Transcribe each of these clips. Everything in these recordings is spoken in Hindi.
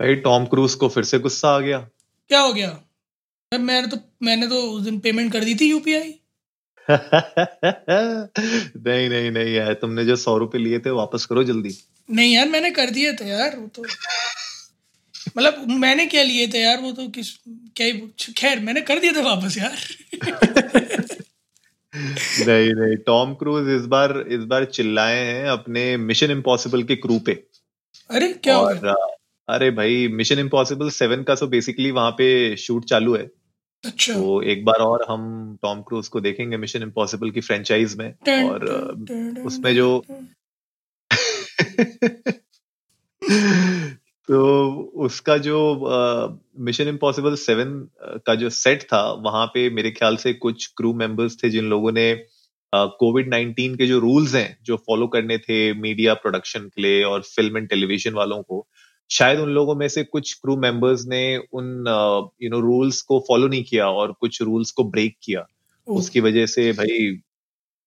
भाई टॉम क्रूज को फिर से गुस्सा आ गया। क्या हो गया? अब मैंने तो मैंने तो उस दिन पेमेंट कर दी थी यूपीआई नहीं नहीं नहीं यार तुमने जो सौ रुपए लिए थे वापस करो जल्दी। नहीं यार मैंने कर दिए थे यार वो तो। मतलब मैंने क्या लिए थे यार वो तो किस क्या ही खैर मैंने कर दिए थे वापस यार। नहीं नहीं टॉम क्रूज इस बार इस बार चिल्लाए हैं अपने मिशन इम्पॉसिबल के क्रू पे। अरे क्या हो और गया? अरे भाई मिशन इम्पॉसिबल सेवन का तो बेसिकली वहाँ पे शूट चालू है। अच्छा। तो एक बार और हम टॉम क्रूज को देखेंगे मिशन इम्पॉसिबल की फ्रेंचाइज में और उसमें जो तो उसका जो मिशन इम्पॉसिबल सेवन का जो सेट था वहाँ पे मेरे ख्याल से कुछ क्रू मेंबर्स थे जिन लोगों ने कोविड नाइन्टीन के जो रूल्स हैं जो फॉलो करने थे मीडिया प्रोडक्शन के लिए और फ़िल्म एंड टेलीविज़न वालों को शायद उन लोगों में से कुछ क्रू मेंबर्स ने उन यू नो रूल्स को फॉलो नहीं किया और कुछ रूल्स को ब्रेक किया। उसकी वजह से भाई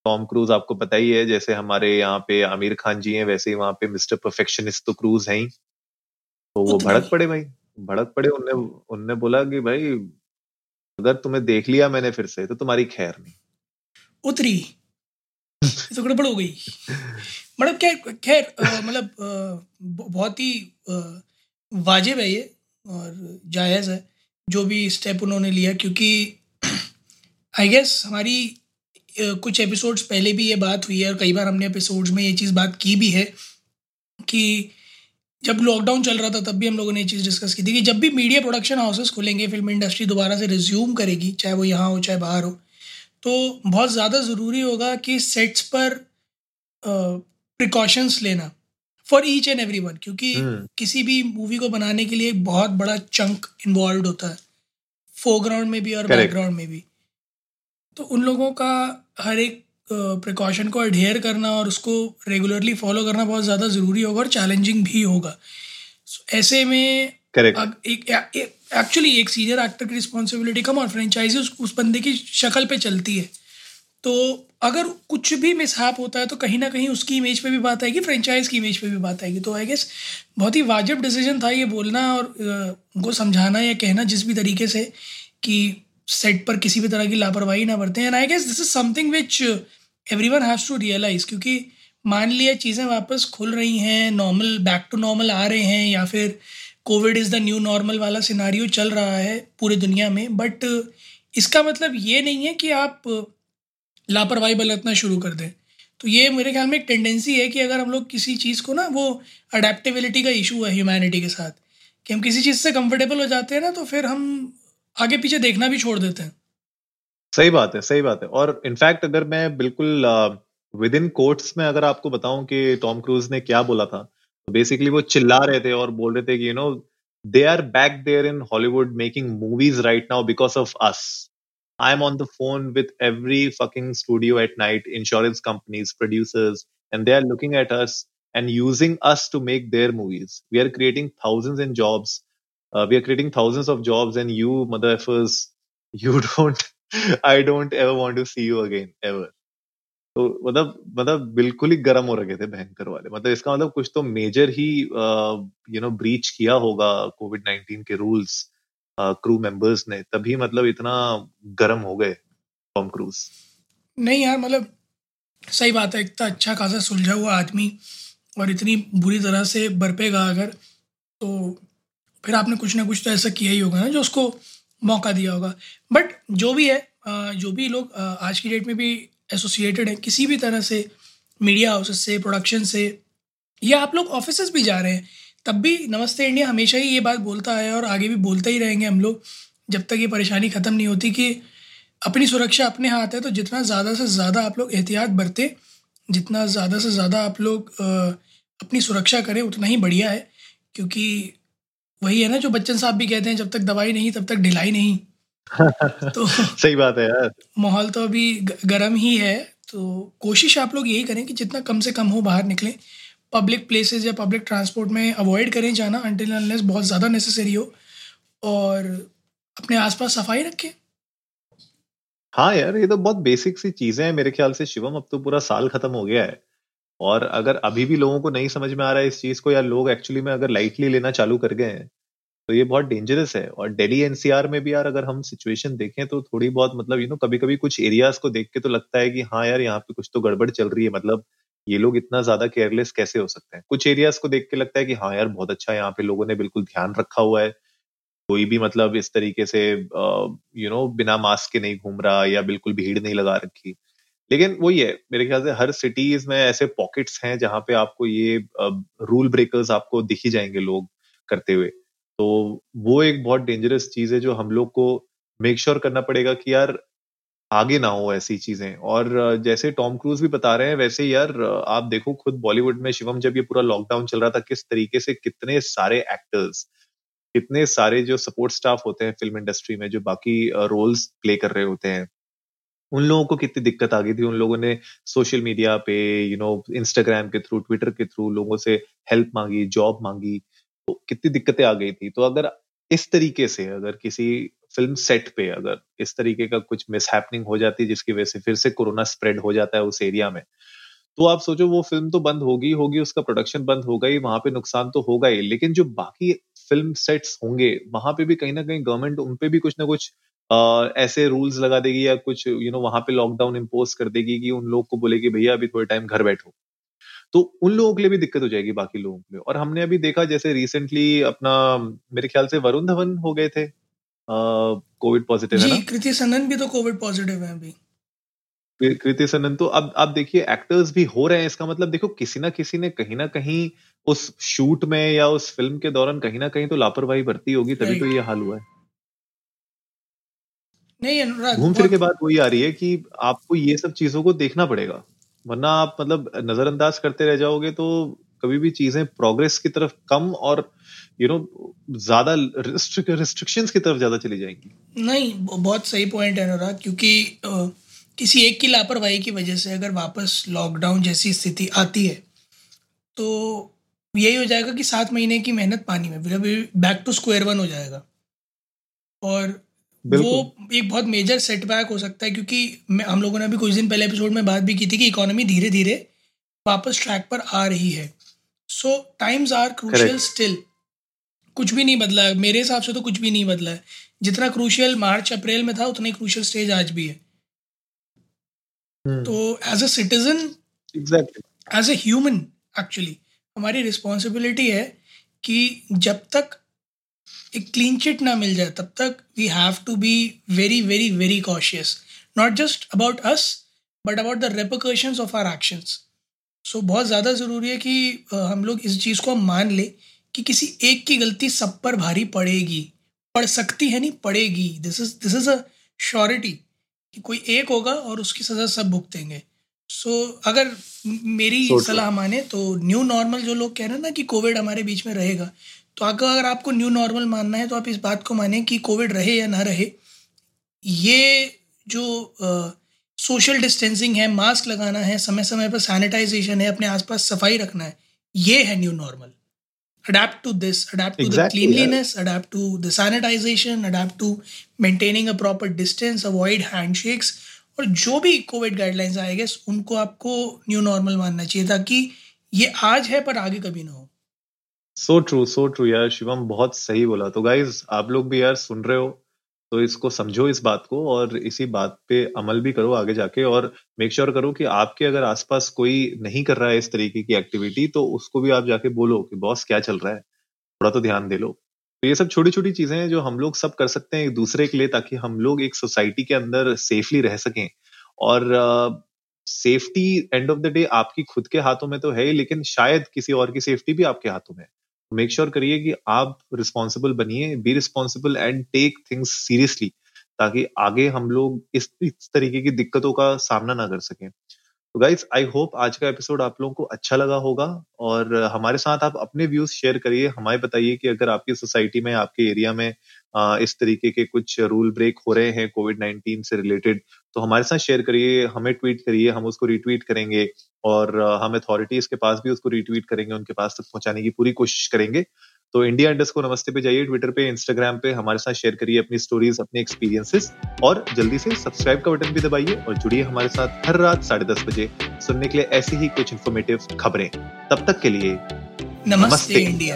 टॉम क्रूज आपको पता ही है जैसे हमारे यहाँ पे आमिर खान जी हैं वैसे ही वहाँ पे मिस्टर परफेक्शनिस्ट तो क्रूज हैं ही। तो वो भड़क पड़े भाई भड़क पड़े। उनने उनने बोला कि भाई अगर तुम्हें देख लिया मैंने फिर से तो तुम्हारी खैर नहीं। उतरी। तो गड़बड़ हो गई। मतलब क्या खैर मतलब बहुत ही वाजिब है ये और जायज़ है, जो भी स्टेप उन्होंने लिया, क्योंकि आई गेस हमारी कुछ एपिसोड्स पहले भी ये बात हुई है और कई बार हमने एपिसोड्स में ये चीज़ बात की भी है कि जब लॉकडाउन चल रहा था, तब भी हम लोगों ने ये चीज़ डिस्कस की थी कि जब भी मीडिया प्रोडक्शन हाउसेस खुलेंगे फ़िल्म इंडस्ट्री दोबारा से रिज्यूम करेगी, चाहे वो यहाँ हो, चाहे बाहर हो तो बहुत ज़्यादा ज़रूरी होगा कि सेट्स पर प्रिकॉशंस लेना for each and every one क्योंकि हम्म। किसी भी मूवी को बनाने के लिए एक बहुत बड़ा चंक इन्वॉल्व होता है फोरग्राउंड में भी और बैकग्राउंड में भी। तो उन लोगों का हर एक प्रिकॉशन को अडेयर करना और उसको रेगुलरली फॉलो करना बहुत ज़्यादा ज़रूरी होगा और चैलेंजिंग भी होगा। So, ऐसे में एक्चुअली एक सीनियर एक्टर की रिस्पॉन्सिबिलिटी कम और फ्रेंचाइजी उस, उस बंदे की शक्ल पे चलती है। तो अगर कुछ भी मिसहैप होता है तो कहीं ना कहीं उसकी इमेज पे भी बात आएगी फ्रेंचाइज की इमेज पे भी बात आएगी। तो आई गेस बहुत ही वाजिब डिसीज़न था ये बोलना और उनको समझाना या कहना जिस भी तरीके से कि सेट पर किसी भी तरह की लापरवाही ना बरतें। And I guess this is something which every one has to realise क्योंकि मान लिया चीज़ें वापस खुल रही हैं नॉर्मल बैक टू नॉर्मल आ रहे हैं या फिर covid is the new normal वाला सिनारियो चल रहा है पूरी दुनिया में बट इसका मतलब ये नहीं है कि आप लापरवाही बरतना शुरू कर दें। तो ये मेरे ख्याल में एक टेंडेंसी है कि अगर हम लोग किसी चीज़ को ना, वो अडेप्टेबिलिटी का इशू है ह्यूमैनिटी के साथ, कि हम किसी चीज़ से कंफर्टेबल हो जाते हैं ना तो फिर हम आगे पीछे देखना भी छोड़ देते हैं। सही बात है, सही बात है। और इनफैक्ट अगर मैं बिल्कुल विद इन कोर्ट्स में अगर आपको बताऊँ कि टॉम क्रूज ने क्या बोला था बेसिकली वो चिल्ला रहे थे और बोल रहे थे कि you know they are back there in Hollywood making movies right now because of us I am on the phone with every fucking studio at night insurance companies producers and they are looking at us and using us to make their movies. We are creating thousands in jobs. Uh, we are creating thousands of jobs, and you, mother effers, you don't. I don't ever want to see you again, ever. तो मतलब मतलब बिल्कुल ही गर्म हो रखे थे भयंकर वाले। मतलब इसका मतलब कुछ तो मेजर ही यू नो ब्रीच किया होगा कोविड नाइनटीन के रूल्स क्रू मेंबर्स ने, तभी मतलब इतना गर्म हो गए टॉम क्रूज नहीं यार मतलब सही बात है, इतना अच्छा खासा सुलझा हुआ आदमी और इतनी बुरी तरह से बरपेगा अगर तो फिर आपने कुछ ना कुछ तो ऐसा किया ही होगा ना जो उसको मौका दिया होगा। बट जो भी है जो भी लोग आज की डेट में भी एसोसिएटेड हैं किसी भी तरह से मीडिया हाउसेस से प्रोडक्शन से, या आप लोग ऑफ़िस भी जा रहे हैं, तब भी नमस्ते इंडिया हमेशा ही ये बात बोलता है और आगे भी बोलते ही रहेंगे हम लोग, जब तक ये परेशानी ख़त्म नहीं होती कि अपनी सुरक्षा अपने हाथ है तो जितना ज़्यादा से ज़्यादा आप लोग एहतियात बरतें, जितना ज़्यादा से ज़्यादा आप लोग अपनी सुरक्षा करें, उतना ही बढ़िया है, क्योंकि वही है ना जो बच्चन साहब भी कहते हैं, जब तक दवाई नहीं, तब तक ढिलाई नहीं। तो सही बात है यार। माहौल तो अभी गर्म ही है तो कोशिश आप लोग यही करें कि जितना कम से कम हो बाहर निकलें। पब्लिक प्लेसेस या पब्लिक ट्रांसपोर्ट में अवॉइड करें जाना अनटिल अनलेस बहुत ज़्यादा नेसेसरी हो। और अपने आसपास सफ़ाई रखें। हाँ यार ये तो बहुत बेसिक सी चीज़ें हैं मेरे ख्याल से शिवम अब तो पूरा साल खत्म हो गया है। और अगर अभी भी लोगों को नहीं समझ में आ रहा है इस चीज़ को या लोग एक्चुअली में अगर लाइटली लेना चालू कर गए हैं तो ये बहुत डेंजरस है। और दिल्ली एनसीआर में भी यार अगर हम सिचुएशन देखें तो थोड़ी बहुत मतलब यू नो कभी कभी कुछ एरियाज़ को देख के तो लगता है कि हाँ यार, यहाँ पे कुछ तो गड़बड़ चल रही है। मतलब ये लोग इतना ज़्यादा केयरलेस कैसे हो सकते हैं? कुछ एरियाज़ को देख के लगता है कि हाँ यार, बहुत अच्छा यहाँ पे लोगों ने बिल्कुल ध्यान रखा हुआ है। कोई भी मतलब इस तरीके से यू नो बिना मास्क के नहीं घूम रहा या बिल्कुल भीड़ नहीं लगा रखी। लेकिन वही है, मेरे ख्याल से हर सिटीज़ में ऐसे पॉकेट्स हैं जहाँ पे आपको ये रूल ब्रेकर्स आपको दिख जाएँगे लोग करते हुए। तो वो एक बहुत डेंजरस चीज़ है जो हम लोग को मेक श्योर sure करना पड़ेगा कि यार आगे ना हो ऐसी चीज़ें। और जैसे टॉम क्रूज भी बता रहे हैं, वैसे यार, आप देखो खुद बॉलीवुड में शिवम, जब ये पूरा लॉकडाउन चल रहा था, किस तरीके से कितने सारे एक्टर्स कितने सारे जो सपोर्ट स्टाफ होते हैं फ़िल्म इंडस्ट्री में, जो बाकी रोल्स प्ले कर रहे होते हैं, उन लोगों को कितनी दिक्कत आ गई थी? उन लोगों ने सोशल मीडिया पे यू नो इंस्टाग्राम के थ्रू ट्विटर के थ्रू लोगों से हेल्प मांगी जॉब मांगी। कितनी दिक्कतें आ गई थी। तो अगर इस तरीके से अगर किसी फ़िल्म सेट पे अगर इस तरीके का कुछ मिस हो जाती है जिसकी वजह से फिर से कोरोना स्प्रेड हो जाता है उस एरिया में तो आप सोचो वो फ़िल्म तो बंद होगी होगी उसका प्रोडक्शन बंद होगा ही वहाँ पे नुकसान तो होगा ही। लेकिन जो बाकी फ़िल्म सेट्स होंगे वहाँ पे भी कहीं ना कहीं गवर्नमेंट उन पे भी कुछ ना कुछ आ, ऐसे रूल्स लगा देगी या कुछ यू नो वहाँ पे लॉकडाउन इम्पोज कर देगी कि उन लोग को बोलेगी भैया अभी थोड़े टाइम घर बैठो। तो उन लोगों के लिए भी दिक्कत हो जाएगी बाकी लोगों के लिए। और हमने अभी देखा जैसे रिसेंटली अपना मेरे ख्याल से वरुण धवन हो गए थे। कोविड पॉजिटिव है ना? कृति सनन भी तो कोविड पॉजिटिव है अभी। कृति सनन तो अब आप देखिए एक्टर्स भी हो रहे हैं इसका मतलब देखो किसी ना किसी ने कहीं ना कहीं उस शूट में या उस फ़िल्म के दौरान कहीं ना कहीं तो लापरवाही बरती होगी तभी तो ये हाल हुआ है। नहीं घूम फिर के बात वही आ रही है कि आपको ये सब चीज़ों को देखना पड़ेगा। वरना आप मतलब नजरअंदाज करते रह जाओगे तो कभी भी चीज़ें प्रोग्रेस की तरफ़ कम और यू नो ज़्यादा रिस्ट्रिक्शंस की तरफ़ ज़्यादा चली जाएँगी। नहीं बहुत सही पॉइंट है अनुराग, क्योंकि किसी एक की लापरवाही की वजह से अगर वापस लॉकडाउन जैसी स्थिति आती है तो यही हो जाएगा कि सात महीने की मेहनत पानी में बैक टू स्क्वायर वन हो जाएगा। और वो एक बहुत मेजर सेटबैक हो सकता है क्योंकि हम लोगों ने अभी कुछ दिन पहले एपिसोड में बात भी की थी कि इकोनॉमी धीरे धीरे वापस ट्रैक पर आ रही है। So times are crucial still कुछ भी नहीं बदला है। मेरे हिसाब से तो कुछ भी नहीं बदला है। जितना क्रूशियल मार्च अप्रैल में था उतना ही क्रूशियल स्टेज आज भी है। Hmm. तो as a citizen as a human actually हमारी रिस्पॉन्सिबिलिटी है कि जब तक एक क्लीन चिट ना मिल जाए तब तक we have to be very very very cautious not just about us but about the repercussions of our actions so बहुत ज़्यादा ज़रूरी है कि हम लोग इस चीज़ को मान लें कि किसी एक की गलती सब पर भारी पड़ेगी। पड़ सकती है नहीं पड़ेगी। This is this is a surety कि कोई एक होगा और उसकी सज़ा सब भुगतेंगे। सो so, अगर मेरी सलाह माने तो न्यू नॉर्मल जो लोग कह रहे हैं ना कि कोविड हमारे बीच में रहेगा तो अगर अगर आपको न्यू नॉर्मल मानना है तो आप इस बात को माने कि कोविड रहे या ना रहे ये जो सोशल डिस्टेंसिंग है मास्क लगाना है समय समय पर सैनिटाइजेशन है अपने आसपास सफ़ाई रखना है ये है new normal adapt to this adapt to exactly, the cleanliness yeah. adapt to the sanitization adapt to maintaining a proper distance avoid handshakes और जो भी कोविड गाइडलाइंस आएँगे उनको आपको न्यू नॉर्मल मानना चाहिए ताकि ये आज है पर आगे कभी ना हो सो ट्रू सो ट्रू यार, शिवम बहुत सही बोला। तो गाइज़ आप लोग भी यार सुन रहे हो तो इसको समझो इस बात को और इसी बात पे अमल भी करो आगे जाके और मेक श्योर sure करो कि आपके अगर आसपास कोई नहीं कर रहा है इस तरीके की एक्टिविटी तो उसको भी आप जाके बोलो कि बॉस क्या चल रहा है, थोड़ा तो ध्यान दे लो। तो ये सब छोटी छोटी चीज़ें हैं जो हम लोग सब कर सकते हैं एक दूसरे के लिए ताकि हम लोग एक सोसाइटी के अंदर सेफली रह सकें। और safety end of the day आपकी खुद के हाथों में तो है ही, लेकिन शायद किसी और की सेफ्टी भी आपके हाथों में मेक श्योर करिए कि आप रिस्पॉन्सिबल बनिए be responsible and take things seriously ताकि आगे हम लोग इस, इस तरीके की दिक्कतों का सामना ना कर सकें। तो गाइज़ आई होप आज का एपिसोड आप लोगों को अच्छा लगा होगा और हमारे साथ आप अपने व्यूज़ शेयर करिए। हमें बताइए कि अगर आपकी सोसाइटी में, आपके एरिया में इस तरीके के कुछ रूल ब्रेक हो रहे हैं कोविड नाइन्टीन से रिलेटेड तो हमारे साथ शेयर करिए, हमें ट्वीट करिए, हम उसको रिट्वीट करेंगे और हम अथॉरिटीज के पास भी उसको रिट्वीट करेंगे, उनके पास तक पहुँचाने की पूरी कोशिश करेंगे। तो इंडिया इंडस को नमस्ते पे जाइए ट्विटर पे इंस्टाग्राम पे हमारे साथ शेयर करिए अपनी स्टोरीज अपने एक्सपीरियंसेस और जल्दी से सब्सक्राइब का बटन भी दबाइए और जुड़िए हमारे साथ हर रात साढ़े दस बजे सुनने के लिए ऐसी ही कुछ इन्फॉर्मेटिव खबरें। तब तक के लिए नमस्ते, नमस्ते। इंडिया